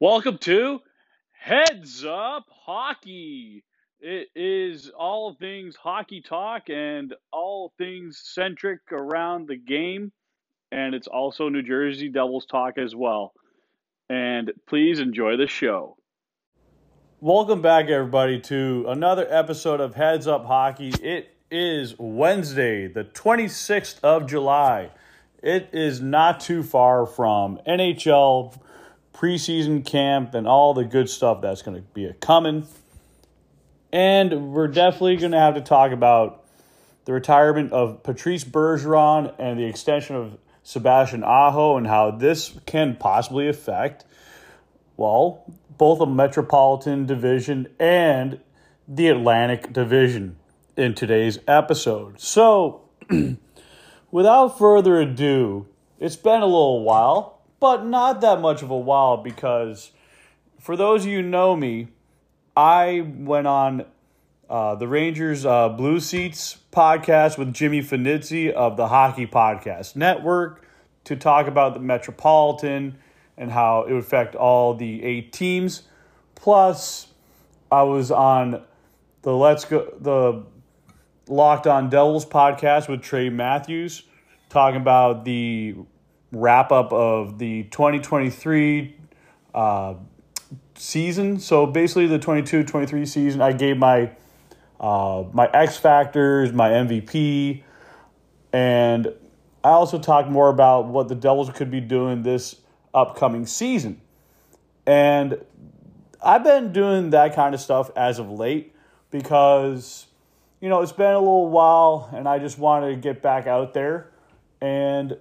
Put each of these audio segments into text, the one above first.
Welcome to Heads Up Hockey. It is all things hockey talk and all things centric around the game. And it's also New Jersey Devils talk as well. And please enjoy the show. Welcome back, everybody, to another episode of Heads Up Hockey. It is Wednesday, the 26th of July. It is not too far from NHL preseason camp and all the good stuff that's going to be a coming. And we're definitely going to have to talk about the retirement of Patrice Bergeron and the extension of Sebastian Aho and how this can possibly affect, well, both the Metropolitan Division and the Atlantic Division in today's episode. So, without further ado, it's been a little while but not that much of a while because for those of you who know me, I went on uh, the Rangers uh, Blue Seats podcast with Jimmy Finizzi of the Hockey Podcast Network to talk about the Metropolitan and how it would affect all the eight teams. Plus, I was on the Let's Go the Locked On Devils podcast with Trey Matthews talking about the wrap up of the 2023 uh, season. So basically, the 22 23 season, I gave my uh, my X factors, my MVP, and I also talked more about what the Devils could be doing this upcoming season. And I've been doing that kind of stuff as of late because, you know, it's been a little while and I just wanted to get back out there. And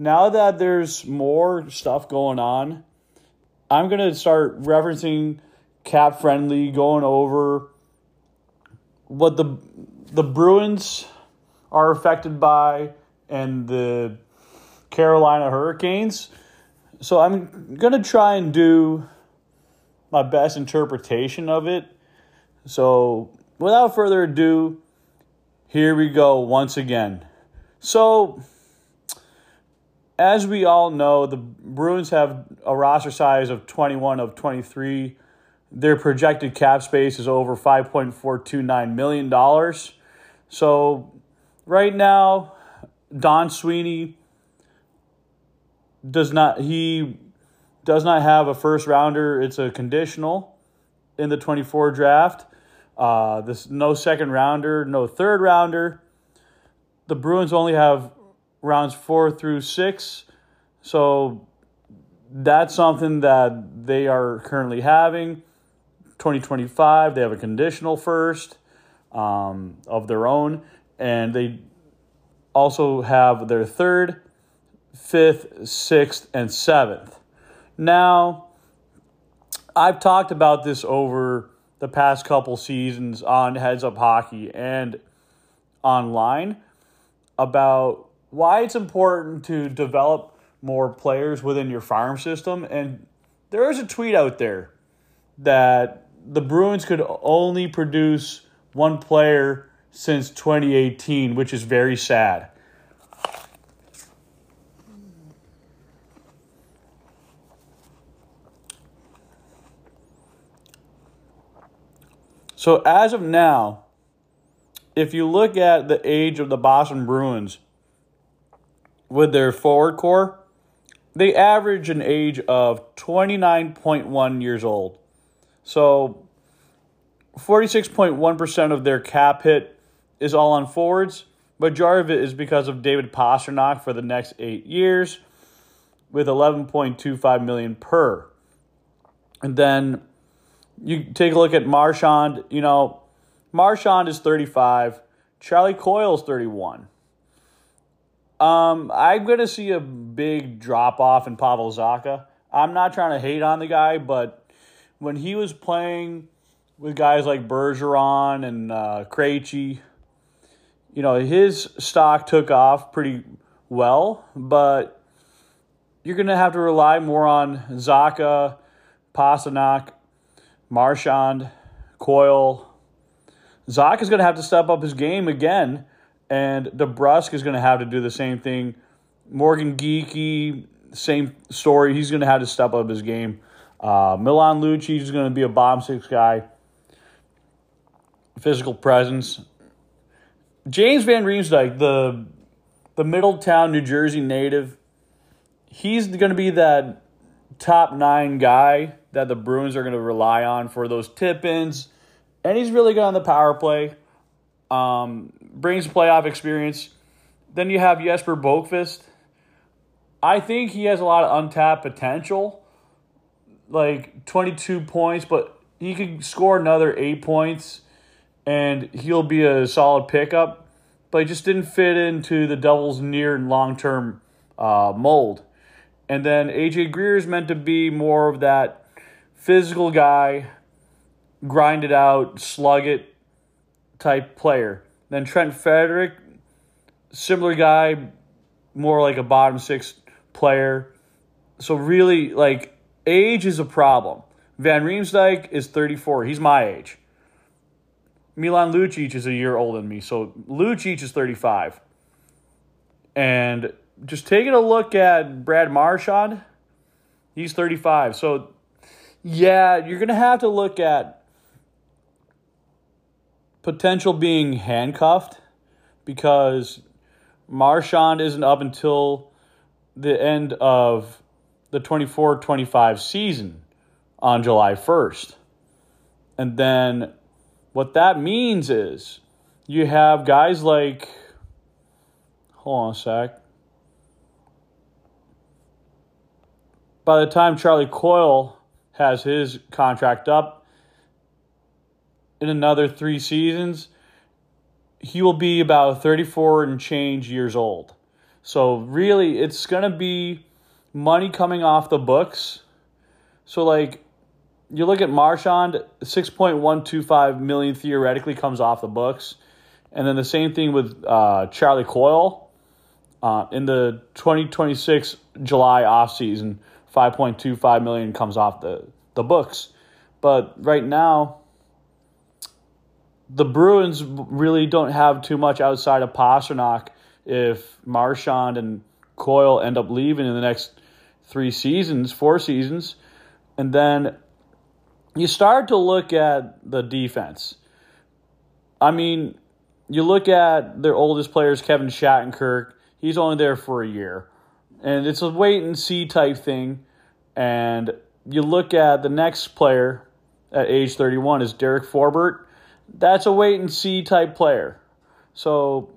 now that there's more stuff going on, I'm going to start referencing cap friendly, going over what the the Bruins are affected by and the Carolina Hurricanes. So I'm going to try and do my best interpretation of it. So without further ado, here we go once again. So as we all know, the Bruins have a roster size of 21 of 23. Their projected cap space is over $5.429 million. So, right now, Don Sweeney does not he does not have a first rounder. It's a conditional in the 24 draft. Uh, this no second rounder, no third rounder. The Bruins only have rounds four through six. So that's something that they are currently having. 2025, they have a conditional first um, of their own, and they also have their third, fifth, sixth, and seventh. Now, I've talked about this over the past couple seasons on Heads Up Hockey and online about why it's important to develop more players within your farm system. And there is a tweet out there that the Bruins could only produce one player since 2018, which is very sad. So, as of now, if you look at the age of the Boston Bruins, with their forward core, they average an age of 29.1 years old. So 46.1% of their cap hit is all on forwards. Majority of it is because of David Pastrnak for the next eight years with 11.25 million per. And then you take a look at Marchand, you know, Marchand is 35, Charlie Coyle is 31. Um, I'm going to see a big drop off in Pavel Zacha. I'm not trying to hate on the guy, but when he was playing with guys like Bergeron and uh, Krejci, you know, his stock took off pretty well, but you're going to have to rely more on Zacha, Pastrnak, Marchand, Coyle. Zacha is going to have to step up his game again and DeBrusk is going to have to do the same thing. Morgan Geekie, same story. He's going to have to step up his game. Uh, Milan Lucic is going to be a bottom six guy. Physical presence. James Van Riemsdyk, the the Middletown, New Jersey native, he's going to be that top nine guy that the Bruins are going to rely on for those tip ins. And he's really good on the power play. Um, brings playoff experience. Then you have Jesper Boqvist. I think he has a lot of untapped potential, like 22 points, but he could score another eight points and he'll be a solid pickup. But he just didn't fit into the Devils' near and long term uh, mold. And then AJ Greer is meant to be more of that physical guy, grind it out, slug it type player. Then Trent Frederic, similar guy, more like a bottom six player. So really, like age is a problem. Van Riemsdyk is 34. He's my age. Milan Lucic is a year older than me, so Lucic is 35. And just taking a look at Brad Marchand, he's 35. So, yeah, you're going to have to look at potential being handcuffed because Marchand isn't up until the end of the 24 25 season on July 1st. And then what that means is you have guys like, hold on a sec. By the time Charlie Coyle has his contract up in another three seasons, he will be about 34 and change years old. So, really, it's going to be money coming off the books. So, like, you look at Marchand, 6.125 million theoretically comes off the books. And then the same thing with uh, Charlie Coyle. Uh, in the 2026 July offseason, 5.25 million comes off the, the books. But right now, the Bruins really don't have too much outside of Pastrnak if Marchand and Coyle end up leaving in the next three seasons, four seasons. And then you start to look at the defense. I mean, you look at their oldest players, Kevin Shattenkirk, he's only there for a year. And it's a wait and see type thing. And you look at the next player at age 31 is Derek Forbort. That's a wait and see type player. So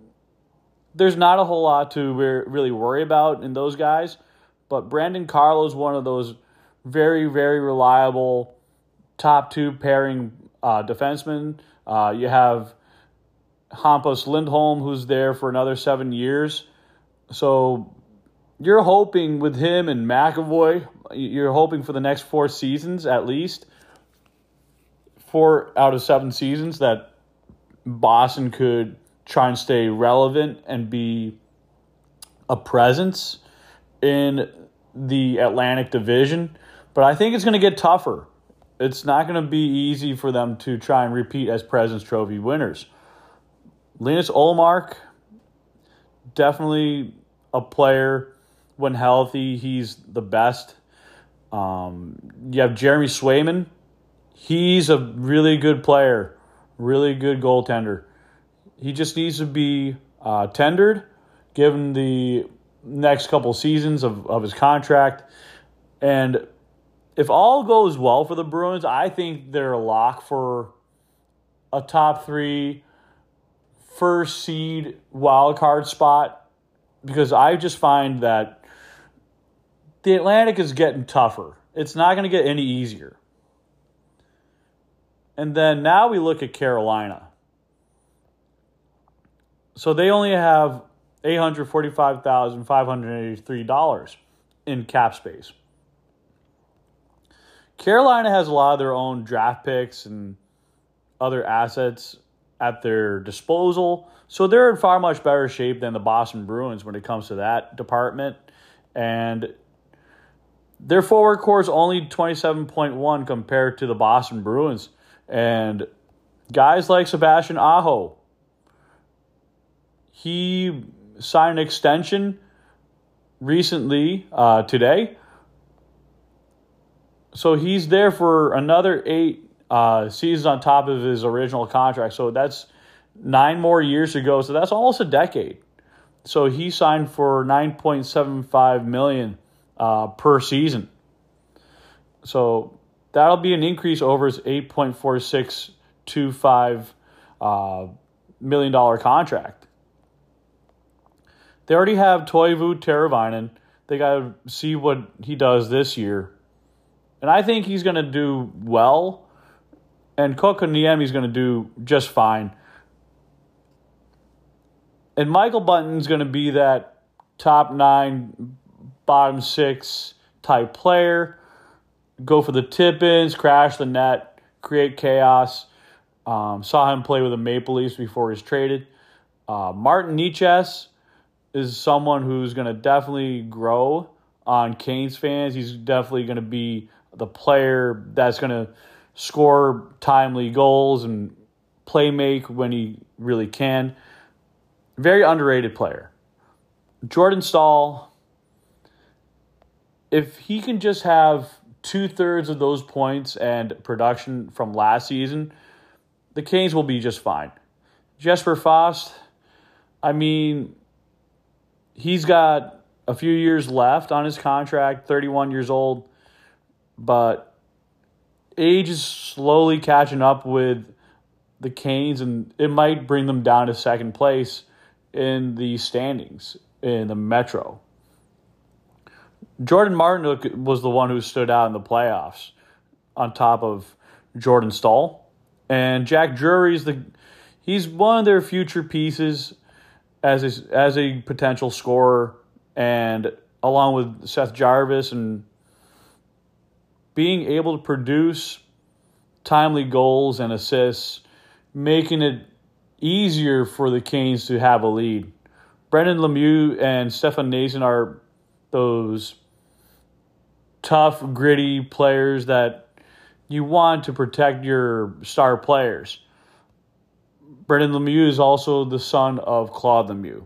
there's not a whole lot to really worry about in those guys. But Brandon Carlo is one of those very, very reliable top two pairing uh, defensemen. Uh, you have Hampus Lindholm, who's there for another seven years. So you're hoping with him and McAvoy, you're hoping for the next four seasons at least, four out of seven seasons, that Boston could try and stay relevant and be a presence in the Atlantic Division. But I think it's going to get tougher it's not going to be easy for them to try and repeat as President's Trophy winners. Linus Ullmark, definitely a player when healthy. He's the best. Um, you have Jeremy Swayman. He's a really good player, really good goaltender. He just needs to be uh, tendered, given the next couple seasons of, of his contract. And if all goes well for the Bruins, I think they're a lock for a top three first seed wild card spot because I just find that the Atlantic is getting tougher. It's not going to get any easier. And then now we look at Carolina. So they only have $845,583 in cap space. Carolina has a lot of their own draft picks and other assets at their disposal. So they're in far much better shape than the Boston Bruins when it comes to that department. And their forward core is only 27.1 compared to the Boston Bruins. And guys like Sebastian Aho, he signed an extension recently uh, today So he's there for another eight uh, seasons on top of his original contract. So that's nine more years to go. So that's almost a decade. So he signed for 9.75 million uh, per season. So that'll be an increase over his 8.4625 uh, million dollar contract. They already have Teuvo Teravainen. They got to see what he does this year. And I think he's going to do well. And Kotkaniemi is going to do just fine. And Michael Bunting's going to be that top nine, bottom six type player. Go for the tip ins, crash the net, create chaos. Um, saw him play with the Maple Leafs before he's traded. Uh, Martin Necas is someone who's going to definitely grow on Canes fans. He's definitely going to be the player that's going to score timely goals and play make when he really can. Very underrated player. Jordan Staal, if he can just have two thirds of those points and production from last season, the Canes will be just fine. Jesper Fast, I mean, he's got a few years left on his contract, 31 years old, but age is slowly catching up with the Canes, and it might bring them down to second place in the standings in the Metro. Jordan Martin was the one who stood out in the playoffs on top of Jordan Staal. And Jack Drury's the he's one of their future pieces as a, as a potential scorer and along with Seth Jarvis and being able to produce timely goals and assists, making it easier for the Canes to have a lead. Brendan Lemieux and Stefan Noesen are those tough, gritty players that you want to protect your star players. Brendan Lemieux is also the son of Claude Lemieux.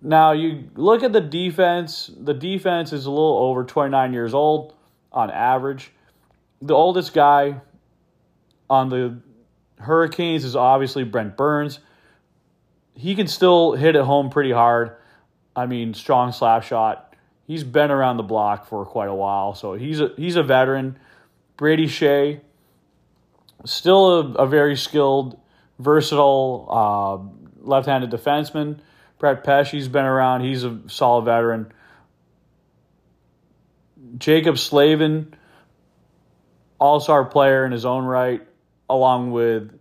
Now, you look at the defense. The defense is a little over 29 years old on average. The oldest guy on the Hurricanes is obviously Brent Burns. He can still hit it home pretty hard. I mean, strong slap shot. He's been around the block for quite a while, so he's a he's a veteran. Brady Skjei, still a, a very skilled, versatile uh, left-handed defenseman. Brett Pesce's been around. He's a solid veteran. Jaccob Slavin, all-star player in his own right along with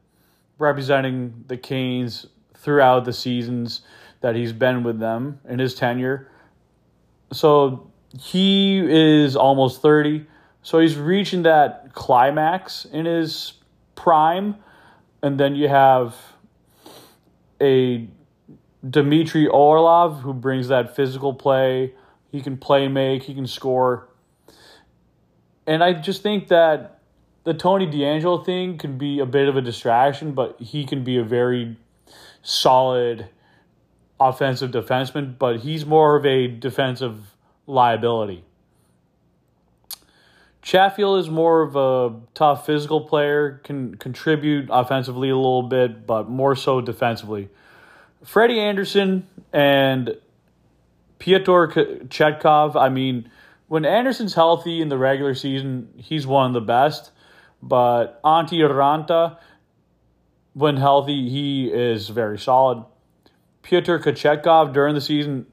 representing the Canes throughout the seasons that he's been with them in his tenure. So he is almost 30. So he's reaching that climax in his prime. And then you have a Dmitry Orlov who brings that physical play. He can play make, he can score. And I just think that the Tony DeAngelo thing can be a bit of a distraction, but he can be a very solid offensive defenseman, but he's more of a defensive liability. Chatfield is more of a tough physical player, can contribute offensively a little bit, but more so defensively. Freddie Andersen and Pyotr Chetkov, I mean, when Andersen's healthy in the regular season, he's one of the best. But Antti Raanta, when healthy, he is very solid. Pyotr Kochetkov during the season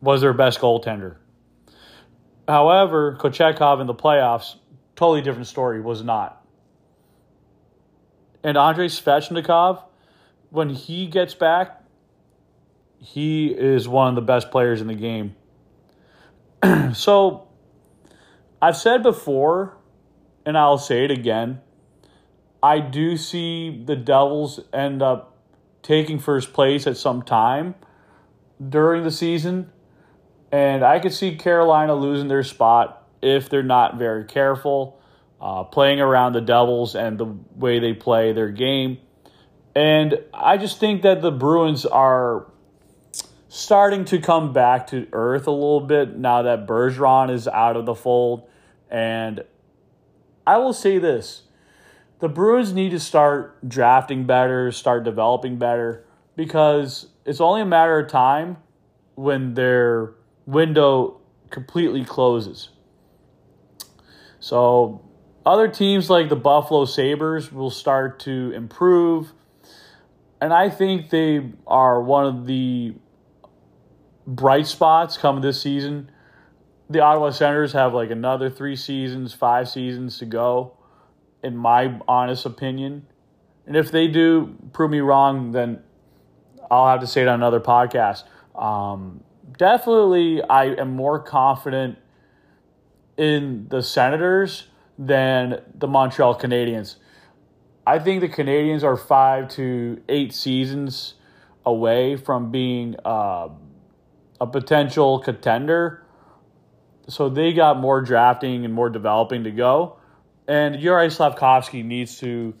was their best goaltender. However, Kochetkov in the playoffs, totally different story, was not. And Andrei Svechnikov, when he gets back, he is one of the best players in the game. so, I've said before and I'll say it again. I do see the Devils end up taking first place at some time during the season. And I could see Carolina losing their spot if they're not very careful, uh, playing around the Devils and the way they play their game. And I just think that the Bruins are starting to come back to earth a little bit now that Bergeron is out of the fold. And I will say this the Bruins need to start drafting better, start developing better, because it's only a matter of time when their window completely closes. So, other teams like the Buffalo Sabres will start to improve. And I think they are one of the bright spots coming this season. The Ottawa Senators have like another three seasons, five seasons to go, in my honest opinion. And if they do prove me wrong, then I'll have to say it on another podcast. Um, definitely, I am more confident in the Senators than the Montreal Canadiens. I think the Canadiens are five to eight seasons away from being uh, a potential contender. So they got more drafting and more developing to go. And Yuri Slafkovsky needs to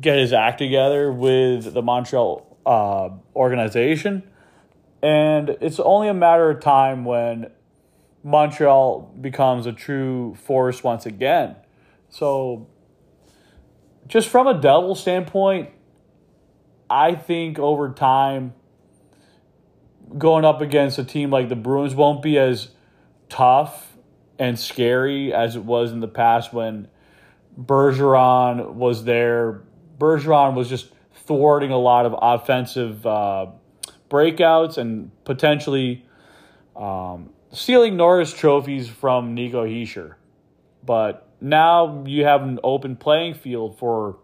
get his act together with the Montreal uh, organization. And it's only a matter of time when Montreal becomes a true force once again. So, just from a Devil standpoint, I think over time, going up against a team like the Bruins won't be as tough and scary as it was in the past when Bergeron was there. Bergeron was just thwarting a lot of offensive uh, breakouts and potentially um, stealing Norris trophies from Nico Hischier. But now you have an open playing field for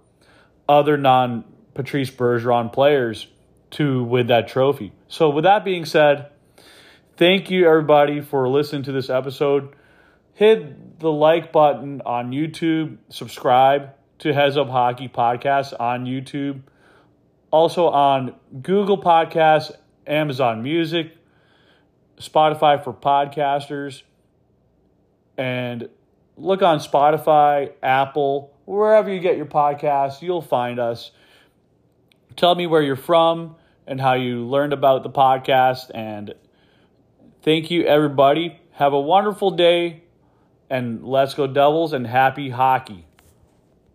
other non Patrice Bergeron players to win that trophy. So, with that being said, thank you everybody for listening to this episode. Hit the like button on YouTube, subscribe to Heads Up Hockey Podcast on YouTube, also on Google Podcasts, Amazon Music, Spotify for podcasters, and look on Spotify, Apple, wherever you get your podcasts, you'll find us. Tell me where you're from and how you learned about the podcast. And thank you, everybody. Have a wonderful day, and let's go Devils and happy hockey.